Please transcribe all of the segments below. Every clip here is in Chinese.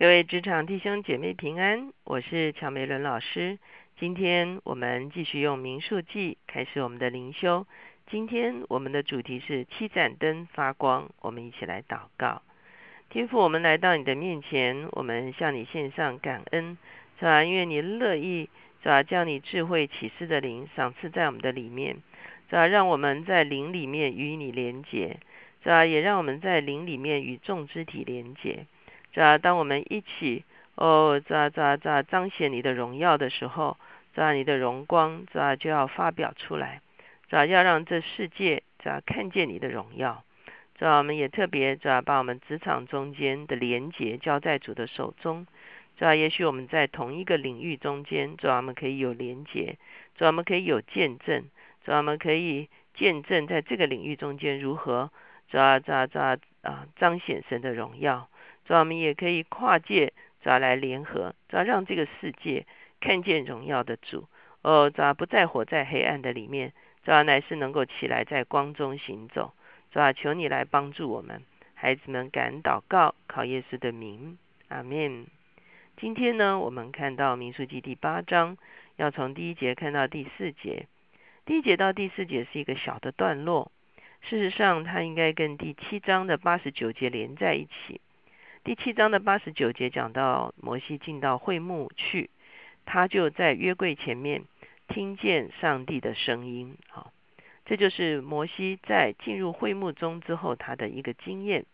各位职场弟兄姐妹平安，我是乔梅伦老师。今天我们继续用民数记开始我们的灵修。今天我们的主题是七盏灯发光，我们一起来祷告。天父，我们来到你的面前，我们向你献上感恩，是吧？因为你乐意，是吧？将你智慧启示的灵赏赐在我们的里面，是吧？让我们在灵里面与你连结，是吧？也让我们在灵里面与众肢体连结。是吧？当我们一起哦，这这这彰显你的荣耀的时候，是吧？你的荣光，是吧？就要发表出来，是吧？要让这世界，是吧？看见你的荣耀，是吧？我们也特别，是吧？把我们职场中间的连结交在主的手中，是吧？也许我们在同一个领域中间，是吧？我们可以有连结，是吧？我们可以有见证，是吧？我们可以见证在这个领域中间如何，是吧？这这啊，彰显神的荣耀。主要我们也可以跨界，主要来联合，主要让这个世界看见荣耀的主。哦，主要不再活在黑暗的里面，主要乃是能够起来在光中行走。主要求你来帮助我们，孩子们敢祷告，考耶稣的名，阿门。今天呢，我们看到民数记第八章，要从第一节看到第四节。第一节到第四节是一个小的段落，事实上它应该跟第七章的八十九节连在一起。第七章的八十九节讲到摩西进到会幕去，他就在约柜前面听见上帝的声音。好，这就是摩西在进入会幕中之后他的一个经验。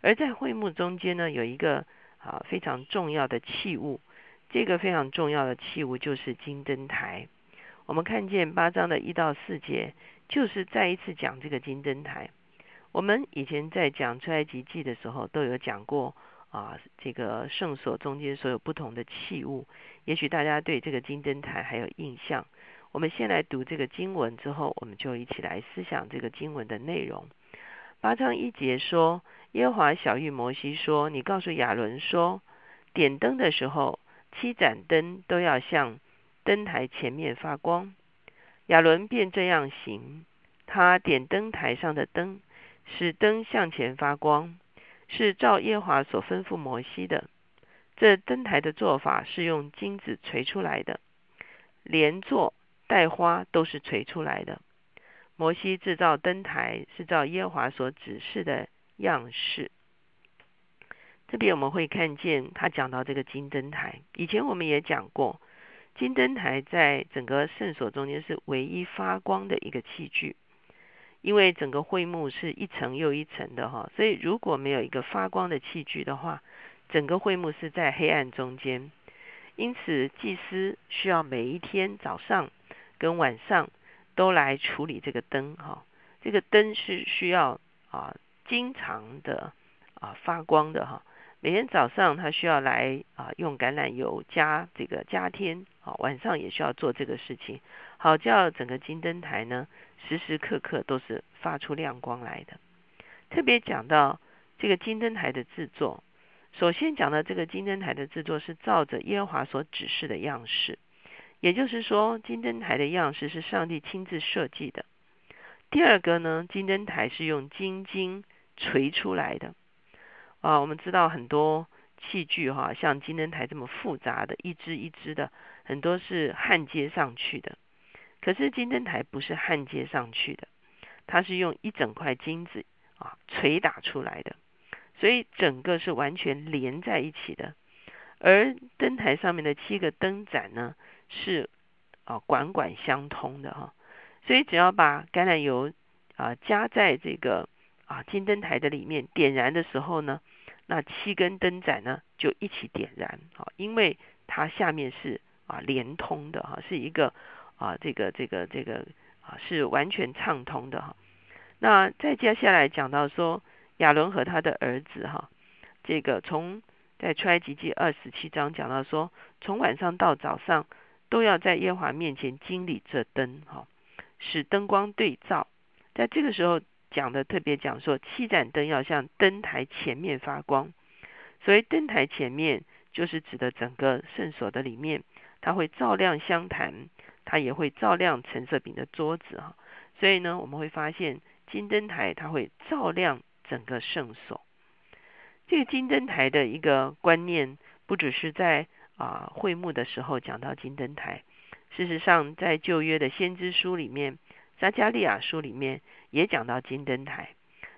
而在会幕中间呢，有一个啊非常重要的器物，这个非常重要的器物就是金灯台。我们看见八章的一到四节，就是再一次讲这个金灯台。我们以前在讲出埃及记的时候，都有讲过啊，这个圣所中间所有不同的器物。也许大家对这个金灯台还有印象。我们先来读这个经文之后，我们就一起来思想这个经文的内容。八章一节说：“耶和华小玉摩西说，你告诉亚伦说，点灯的时候，七盏灯都要向灯台前面发光。亚伦便这样行，他点灯台上的灯。”使灯向前发光，是照耶华所吩咐摩西的。这灯台的做法是用金子锤出来的，连座带花都是锤出来的。摩西制造灯台是照耶华所指示的样式。这边我们会看见他讲到这个金灯台。以前我们也讲过，金灯台在整个圣所中间是唯一发光的一个器具。因为整个会幕是一层又一层的哈，所以如果没有一个发光的器具的话，整个会幕是在黑暗中间。因此，祭司需要每一天早上跟晚上都来处理这个灯哈。这个灯是需要啊经常的啊发光的哈。每天早上他需要来啊用橄榄油加这个加添，啊晚上也需要做这个事情，好叫整个金灯台呢。时时刻刻都是发出亮光来的。特别讲到这个金灯台的制作，首先讲到这个金灯台的制作是照着耶和华所指示的样式，也就是说，金灯台的样式是上帝亲自设计的。第二个呢，金灯台是用金金锤出来的。啊，我们知道很多器具哈，像金灯台这么复杂的，一支一支的，很多是焊接上去的。可是金灯台不是焊接上去的，它是用一整块金子啊捶打出来的，所以整个是完全连在一起的。而灯台上面的七个灯盏呢，是啊管管相通的哈，所以只要把橄榄油啊加在这个啊金灯台的里面，点燃的时候呢，那七根灯盏呢就一起点燃啊，因为它下面是啊连通的哈，是一个。啊，这个这个这个啊，是完全畅通的哈。那再接下来讲到说，亚伦和他的儿子哈，这个从在出埃及记二十七章讲到说，从晚上到早上都要在耶华面前经理这灯哈，使灯光对照。在这个时候讲的特别讲说，七盏灯要向灯台前面发光。所以灯台前面就是指的整个圣所的里面，它会照亮香坛。它也会照亮橙色饼的桌子哈，所以呢，我们会发现金灯台它会照亮整个圣所。这个金灯台的一个观念，不只是在啊会幕的时候讲到金灯台，事实上在旧约的先知书里面，撒加利亚书里面也讲到金灯台，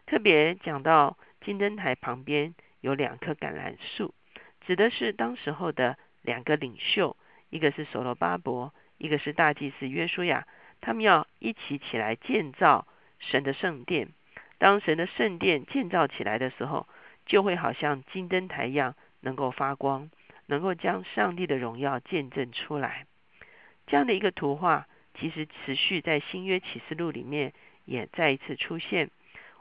特别讲到金灯台旁边有两棵橄榄树，指的是当时候的两个领袖，一个是所罗巴伯，一个是大祭司约书亚，他们要一起起来建造神的圣殿。当神的圣殿建造起来的时候，就会好像金灯台一样，能够发光，能够将上帝的荣耀见证出来。这样的一个图画，其实持续在新约启示录里面也再一次出现。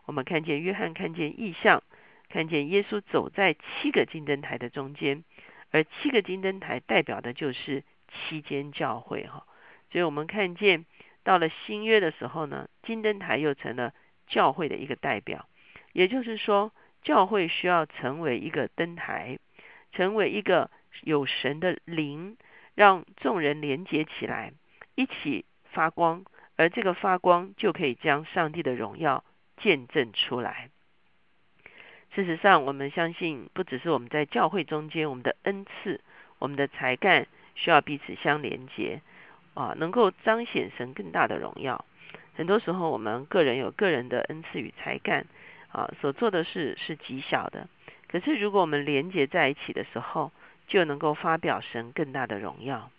我们看见约翰看见异象，看见耶稣走在七个金灯台的中间，而七个金灯台代表的就是七间教会哈。所以我们看见到了新约的时候呢，金灯台又成了。教会的一个代表，也就是说，教会需要成为一个灯台，成为一个有神的灵，让众人连接起来，一起发光，而这个发光就可以将上帝的荣耀见证出来。事实上，我们相信，不只是我们在教会中间，我们的恩赐、我们的才干需要彼此相连接，啊，能够彰显神更大的荣耀。很多时候，我们个人有个人的恩赐与才干，啊，所做的事是极小的。可是，如果我们连结在一起的时候，就能够发表神更大的荣耀。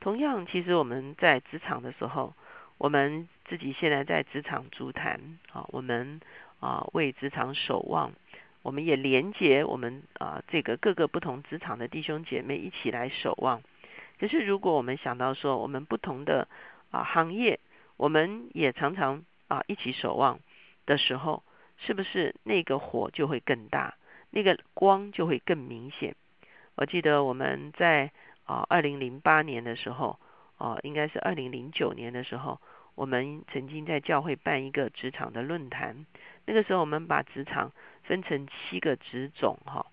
同样，其实我们在职场的时候，我们自己现在在职场足坛，啊，我们啊为职场守望，我们也连结我们啊这个各个不同职场的弟兄姐妹一起来守望。可是，如果我们想到说，我们不同的啊行业，我们也常常啊一起守望的时候，是不是那个火就会更大，那个光就会更明显？我记得我们在啊二零零八年的时候，哦应该是二零零九年的时候，我们曾经在教会办一个职场的论坛。那个时候我们把职场分成七个职种哈，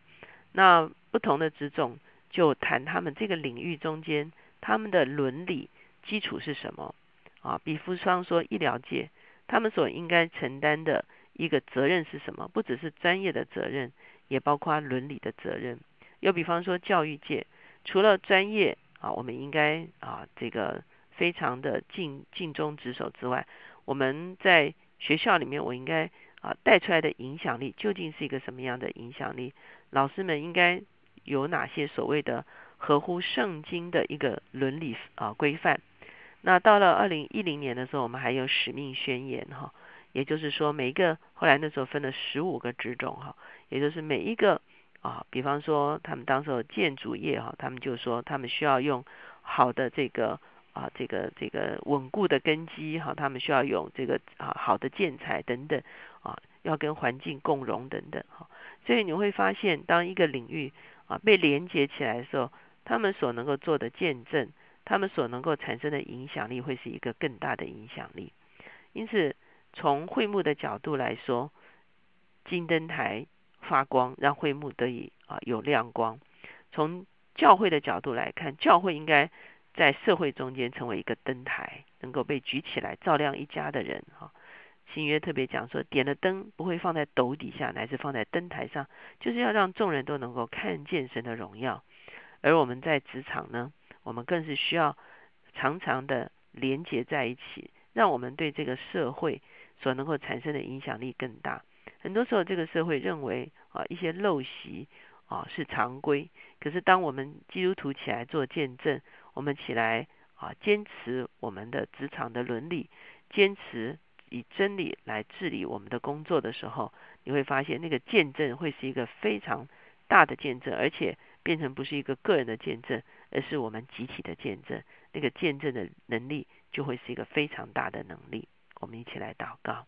那不同的职种就谈他们这个领域中间他们的伦理基础是什么。啊，比方说医疗界，他们所应该承担的一个责任是什么？不只是专业的责任，也包括伦理的责任。又比方说教育界，除了专业啊，我们应该啊这个非常的尽尽忠职守之外，我们在学校里面，我应该啊带出来的影响力究竟是一个什么样的影响力？老师们应该有哪些所谓的合乎圣经的一个伦理啊规范？那到了二零一零年的时候，我们还有使命宣言哈，也就是说每一个后来那时候分了十五个职种哈，也就是每一个啊，比方说他们当时建筑业哈，他们就说他们需要用好的这个啊这个这个稳固的根基哈，他们需要用这个啊好的建材等等啊，要跟环境共融等等哈，所以你会发现当一个领域啊被连接起来的时候，他们所能够做的见证。他们所能够产生的影响力会是一个更大的影响力，因此从会幕的角度来说，金灯台发光，让会幕得以啊有亮光；从教会的角度来看，教会应该在社会中间成为一个灯台，能够被举起来照亮一家的人。哈，新约特别讲说，点了灯不会放在斗底下，乃是放在灯台上，就是要让众人都能够看见神的荣耀。而我们在职场呢？我们更是需要常常的连结在一起，让我们对这个社会所能够产生的影响力更大。很多时候，这个社会认为啊一些陋习啊是常规，可是当我们基督徒起来做见证，我们起来啊坚持我们的职场的伦理，坚持以真理来治理我们的工作的时候，你会发现那个见证会是一个非常大的见证，而且变成不是一个个人的见证。而是我们集体的见证，那个见证的能力就会是一个非常大的能力。我们一起来祷告，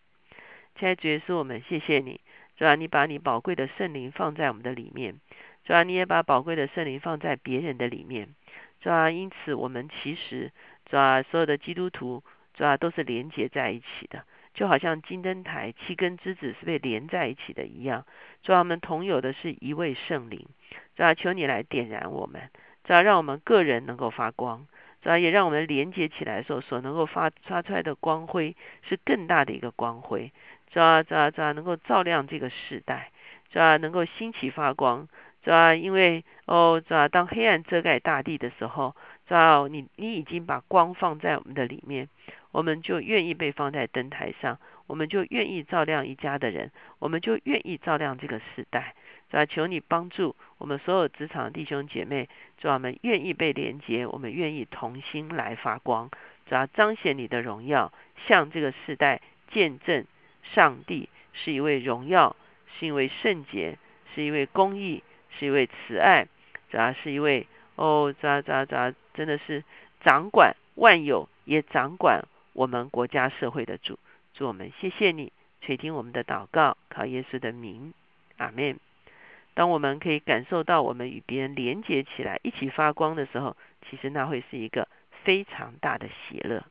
亲爱的主耶稣，我们谢谢你，主啊，你把你宝贵的圣灵放在我们的里面，主啊，你也把宝贵的圣灵放在别人的里面，主啊，因此我们其实主啊，所有的基督徒主啊都是连结在一起的，就好像金灯台七根之子是被连在一起的一样，主啊，我们同有的是一位圣灵，主啊，求你来点燃我们。主要让我们个人能够发光，主要也让我们连接起来的时候所能够发发出来的光辉是更大的一个光辉，主要主要主要能够照亮这个时代，主要能够兴起发光，主要因为哦，主要当黑暗遮盖大地的时候，主要你你已经把光放在我们的里面，我们就愿意被放在灯台上，我们就愿意照亮一家的人，我们就愿意照亮这个时代。主要求你帮助我们所有职场弟兄姐妹，主要我们愿意被连接，我们愿意同心来发光，主要彰显你的荣耀，向这个时代见证上帝是一位荣耀，是一位圣洁，是一位公义，是一位慈爱，主要是一位哦，咋咋咋，真的是掌管万有，也掌管我们国家社会的主。主我们谢谢你垂听我们的祷告，靠耶稣的名，阿门。当我们可以感受到我们与别人连接起来，一起发光的时候，其实那会是一个非常大的喜乐。